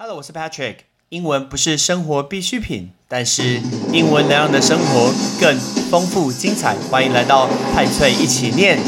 Hello，我是 Patrick。英文不是生活必需品，但是英文能让你的生活更丰富精彩。欢迎来到派翠一起念。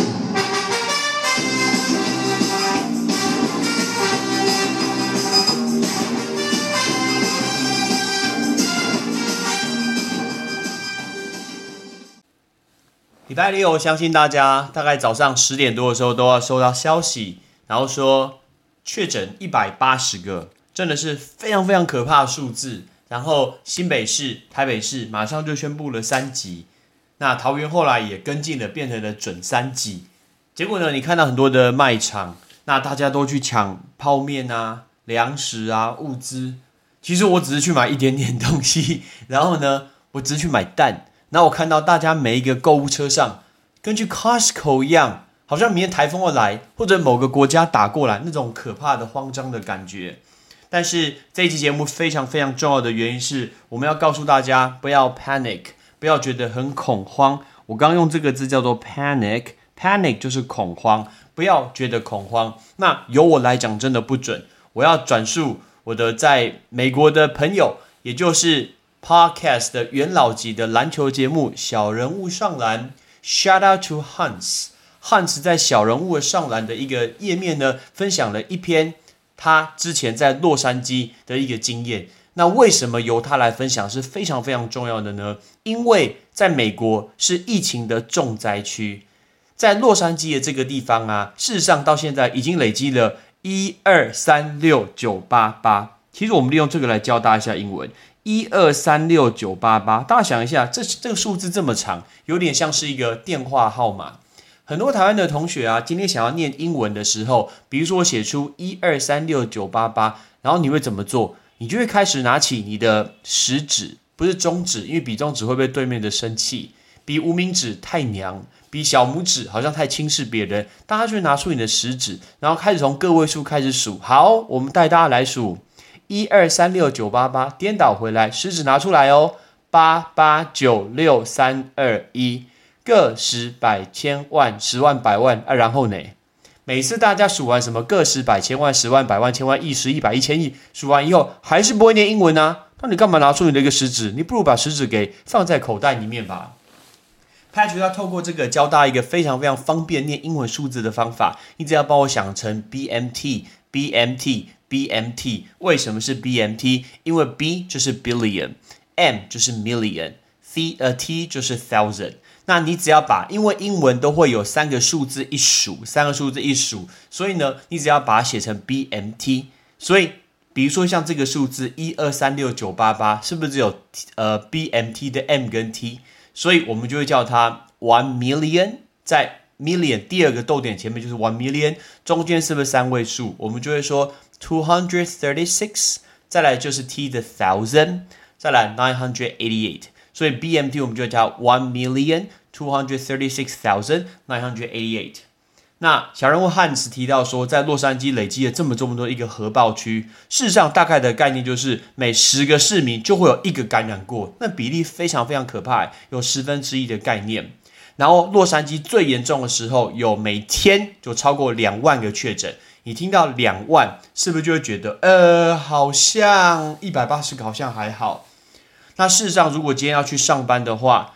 礼拜六，我相信大家大概早上十点多的时候都要收到消息，然后说确诊一百八十个，真的是非常非常可怕的数字。然后新北市、台北市马上就宣布了三级，那桃园后来也跟进了，变成了准三级。结果呢，你看到很多的卖场，那大家都去抢泡面啊、粮食啊、物资。其实我只是去买一点点东西，然后呢，我只是去买蛋。那我看到大家每一个购物车上，跟去 Costco 一样，好像明天台风要来，或者某个国家打过来，那种可怕的慌张的感觉。但是这一期节目非常非常重要的原因是，我们要告诉大家不要 panic，不要觉得很恐慌。我刚用这个字叫做 panic，panic 就是恐慌，不要觉得恐慌。那由我来讲真的不准，我要转述我的在美国的朋友，也就是 podcast 的元老级的篮球节目《小人物上篮》，shout out to Hans，Hans 在小人物上篮的一个页面呢，分享了一篇。他之前在洛杉矶的一个经验，那为什么由他来分享是非常非常重要的呢？因为在美国是疫情的重灾区，在洛杉矶的这个地方啊，事实上到现在已经累积了一二三六九八八。其实我们利用这个来教大家一下英文，一二三六九八八。大家想一下，这这个数字这么长，有点像是一个电话号码。很多台湾的同学啊，今天想要念英文的时候，比如说写出一二三六九八八，然后你会怎么做？你就会开始拿起你的食指，不是中指，因为比中指会被对面的生气；比无名指太娘，比小拇指好像太轻视别人。大家就拿出你的食指，然后开始从个位数开始数。好，我们带大家来数一二三六九八八，颠倒回来，食指拿出来哦，八八九六三二一。个十百千万十万百万啊，然后呢？每次大家数完什么个十百千万十万百万千万亿十亿百亿千亿，数完以后还是不会念英文呢？那你干嘛拿出你的一个食指？你不如把食指给放在口袋里面吧。Patrick 要透过这个教大家一个非常非常方便念英文数字的方法，你只要帮我想成 BMT BMT BMT。为什么是 BMT？因为 B 就是 billion，M 就是 million，C 呃 T 就是 thousand。那你只要把，因为英文都会有三个数字一数，三个数字一数，所以呢，你只要把它写成 BMT。所以，比如说像这个数字一二三六九八八，是不是只有呃 BMT 的 M 跟 T？所以我们就会叫它 one million，在 million 第二个逗点前面就是 one million，中间是不是三位数？我们就会说 two hundred thirty six，再来就是 T 的 thousand，再来 nine hundred eighty eight。所以 BMT 我们就叫 one million two hundred thirty six thousand nine hundred eighty eight。那小人物汉斯提到说，在洛杉矶累积了这么这么多一个核爆区，事实上大概的概念就是每十个市民就会有一个感染过，那比例非常非常可怕，有十分之一的概念。然后洛杉矶最严重的时候，有每天就超过两万个确诊。你听到两万，是不是就会觉得，呃，好像一百八十个好像还好？那事实上，如果今天要去上班的话，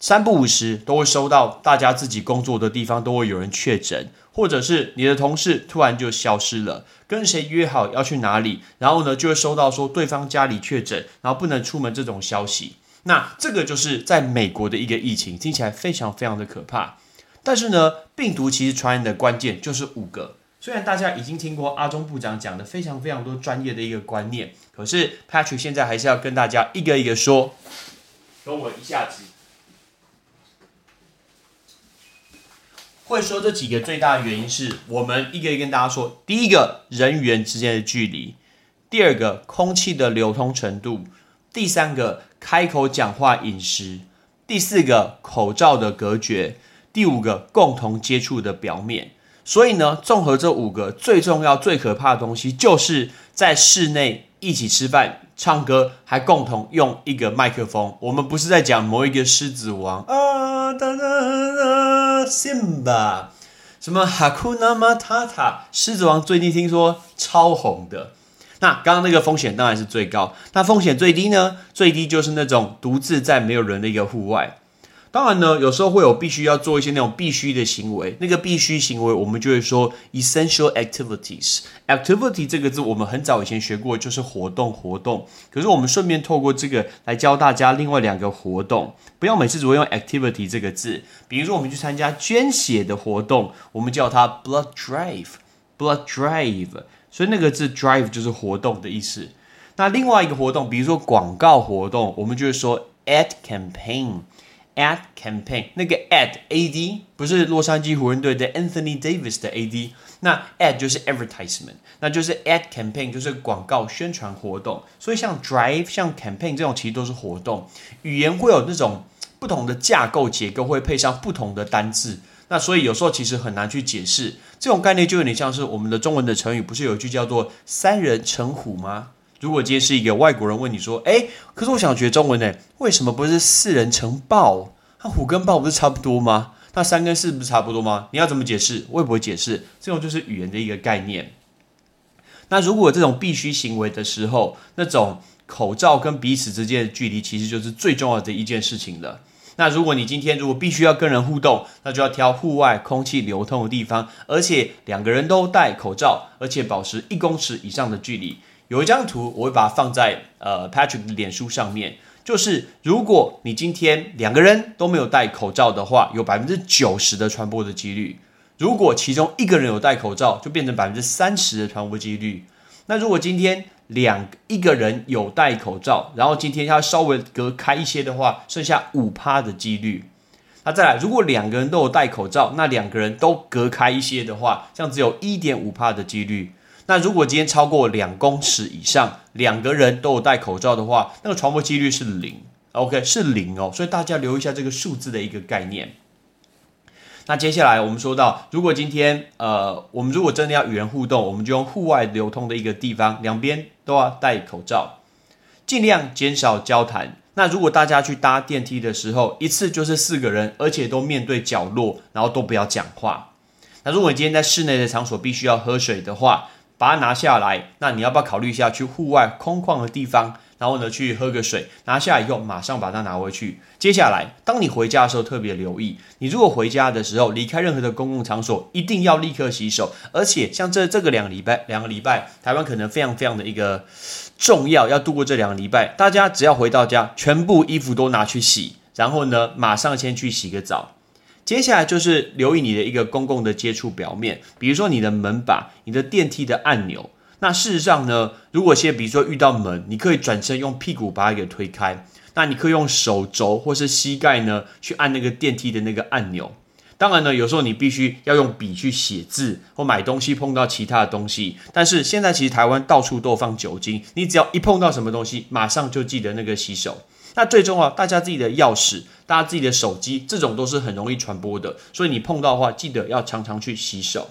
三不五时都会收到大家自己工作的地方都会有人确诊，或者是你的同事突然就消失了，跟谁约好要去哪里，然后呢就会收到说对方家里确诊，然后不能出门这种消息。那这个就是在美国的一个疫情，听起来非常非常的可怕。但是呢，病毒其实传染的关键就是五个。虽然大家已经听过阿中部长讲的非常非常多专业的一个观念，可是 Patrick 现在还是要跟大家一个一个说。跟我一下子会说这几个最大的原因是我们一个一个跟大家说：第一个，人与人之间的距离；第二个，空气的流通程度；第三个，开口讲话饮食；第四个，口罩的隔绝；第五个，共同接触的表面。所以呢，综合这五个最重要、最可怕的东西，就是在室内一起吃饭、唱歌，还共同用一个麦克风。我们不是在讲某一个狮子王啊，等等，Simba，什么哈库纳马塔塔，狮子王最近听说超红的。那刚刚那个风险当然是最高，那风险最低呢？最低就是那种独自在没有人的一个户外。当然呢，有时候会有必须要做一些那种必须的行为，那个必须行为我们就会说 essential activities。activity 这个字我们很早以前学过，就是活动活动。可是我们顺便透过这个来教大家另外两个活动，不要每次只会用 activity 这个字。比如说我们去参加捐血的活动，我们叫它 blood drive，blood drive。所以那个字 drive 就是活动的意思。那另外一个活动，比如说广告活动，我们就会说 ad campaign。Ad campaign 那个 ad A D 不是洛杉矶湖人队的 Anthony Davis 的 A D，那 ad 就是 advertisement，那就是 ad campaign 就是广告宣传活动。所以像 drive 像 campaign 这种其实都是活动。语言会有那种不同的架构结构，会配上不同的单字。那所以有时候其实很难去解释这种概念，就有点像是我们的中文的成语，不是有一句叫做三人成虎吗？如果今天是一个外国人问你说：“哎，可是我想学中文呢，为什么不是四人成豹？那虎跟豹不是差不多吗？那三跟四不是差不多吗？你要怎么解释？我也不会解释。这种就是语言的一个概念。那如果这种必须行为的时候，那种口罩跟彼此之间的距离，其实就是最重要的一件事情了。那如果你今天如果必须要跟人互动，那就要挑户外空气流通的地方，而且两个人都戴口罩，而且保持一公尺以上的距离。有一张图，我会把它放在呃 Patrick 的脸书上面。就是如果你今天两个人都没有戴口罩的话，有百分之九十的传播的几率；如果其中一个人有戴口罩，就变成百分之三十的传播几率。那如果今天两一个人有戴口罩，然后今天要稍微隔开一些的话，剩下五趴的几率。那再来，如果两个人都有戴口罩，那两个人都隔开一些的话，这样只有一点五趴的几率。那如果今天超过两公尺以上，两个人都有戴口罩的话，那个传播几率是零，OK，是零哦。所以大家留意一下这个数字的一个概念。那接下来我们说到，如果今天呃，我们如果真的要与人互动，我们就用户外流通的一个地方，两边都要戴口罩，尽量减少交谈。那如果大家去搭电梯的时候，一次就是四个人，而且都面对角落，然后都不要讲话。那如果你今天在室内的场所必须要喝水的话，把它拿下来，那你要不要考虑一下去户外空旷的地方，然后呢去喝个水？拿下来以后马上把它拿回去。接下来，当你回家的时候特别留意，你如果回家的时候离开任何的公共场所，一定要立刻洗手。而且像这这个两个礼拜，两个礼拜，台湾可能非常非常的一个重要，要度过这两个礼拜，大家只要回到家，全部衣服都拿去洗，然后呢马上先去洗个澡。接下来就是留意你的一个公共的接触表面，比如说你的门把、你的电梯的按钮。那事实上呢，如果现在比如说遇到门，你可以转身用屁股把它给推开。那你可以用手肘或是膝盖呢去按那个电梯的那个按钮。当然呢，有时候你必须要用笔去写字或买东西碰到其他的东西。但是现在其实台湾到处都放酒精，你只要一碰到什么东西，马上就记得那个洗手。那最重要，大家自己的钥匙、大家自己的手机，这种都是很容易传播的，所以你碰到的话，记得要常常去洗手。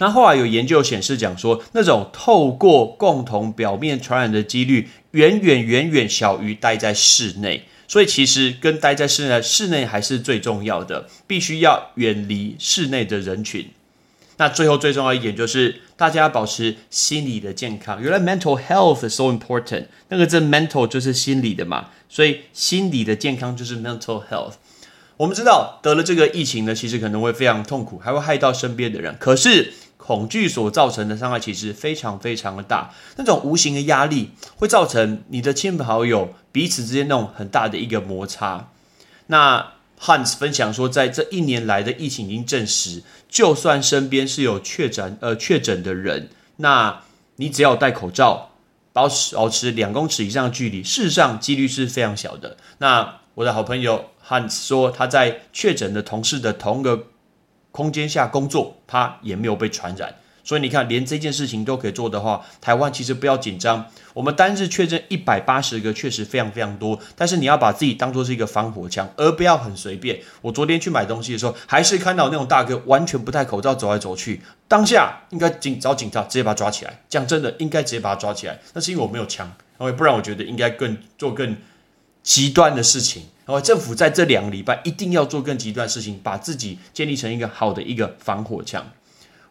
那后来有研究显示讲说，那种透过共同表面传染的几率，远远远远小于待在室内，所以其实跟待在室内，室内还是最重要的，必须要远离室内的人群。那最后最重要一点就是，大家要保持心理的健康。原来 mental health is so important，那个字 mental 就是心理的嘛，所以心理的健康就是 mental health。我们知道得了这个疫情呢，其实可能会非常痛苦，还会害到身边的人。可是恐惧所造成的伤害其实非常非常的大，那种无形的压力会造成你的亲朋好友彼此之间那种很大的一个摩擦。那 Hans 分享说，在这一年来的疫情已经证实，就算身边是有确诊呃确诊的人，那你只要戴口罩，保持保持两公尺以上的距离，事实上几率是非常小的。那我的好朋友 Hans 说，他在确诊的同事的同个空间下工作，他也没有被传染。所以你看，连这件事情都可以做的话，台湾其实不要紧张。我们单日确诊一百八十个，确实非常非常多。但是你要把自己当做是一个防火墙，而不要很随便。我昨天去买东西的时候，还是看到那种大哥完全不戴口罩走来走去。当下应该警找警察直接把他抓起来。讲真的，应该直接把他抓起来。那是因为我没有枪，因为不然我觉得应该更做更极端的事情。然后政府在这两个礼拜一定要做更极端的事情，把自己建立成一个好的一个防火墙。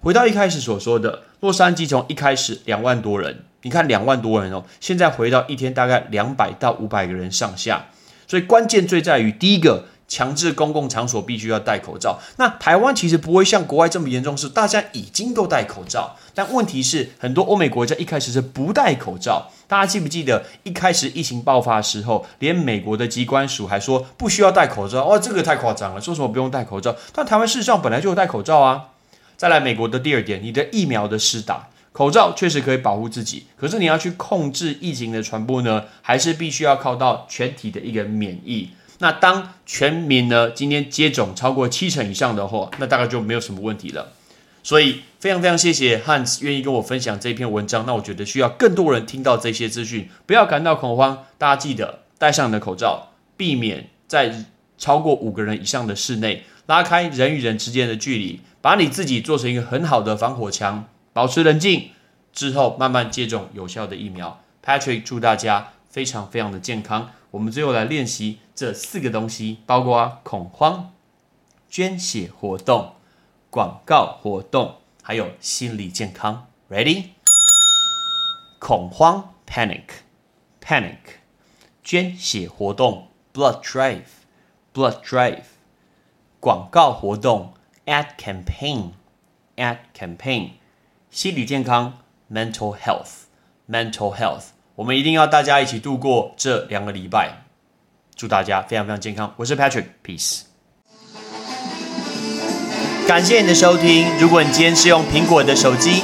回到一开始所说的，洛杉矶从一开始两万多人，你看两万多人哦，现在回到一天大概两百到五百个人上下。所以关键最在于第一个。强制公共场所必须要戴口罩。那台湾其实不会像国外这么严重，是大家已经都戴口罩。但问题是，很多欧美国家一开始是不戴口罩。大家记不记得一开始疫情爆发的时候，连美国的机关署还说不需要戴口罩。哇，这个太夸张了，说什么不用戴口罩？但台湾事实上本来就有戴口罩啊。再来，美国的第二点，你的疫苗的施打，口罩确实可以保护自己，可是你要去控制疫情的传播呢，还是必须要靠到全体的一个免疫。那当全民呢今天接种超过七成以上的话，那大概就没有什么问题了。所以非常非常谢谢 Hans 愿意跟我分享这篇文章。那我觉得需要更多人听到这些资讯，不要感到恐慌。大家记得戴上你的口罩，避免在超过五个人以上的室内拉开人与人之间的距离，把你自己做成一个很好的防火墙，保持冷静之后慢慢接种有效的疫苗。Patrick 祝大家非常非常的健康。我们最后来练习这四个东西，包括恐慌、捐血活动、广告活动，还有心理健康。Ready？恐慌 （panic），panic；捐血活动 （blood drive），blood drive；广告活动 （ad campaign），ad campaign；心理健康 （mental health），mental health。我们一定要大家一起度过这两个礼拜，祝大家非常非常健康。我是 Patrick，Peace。感谢你的收听。如果你今天是用苹果的手机，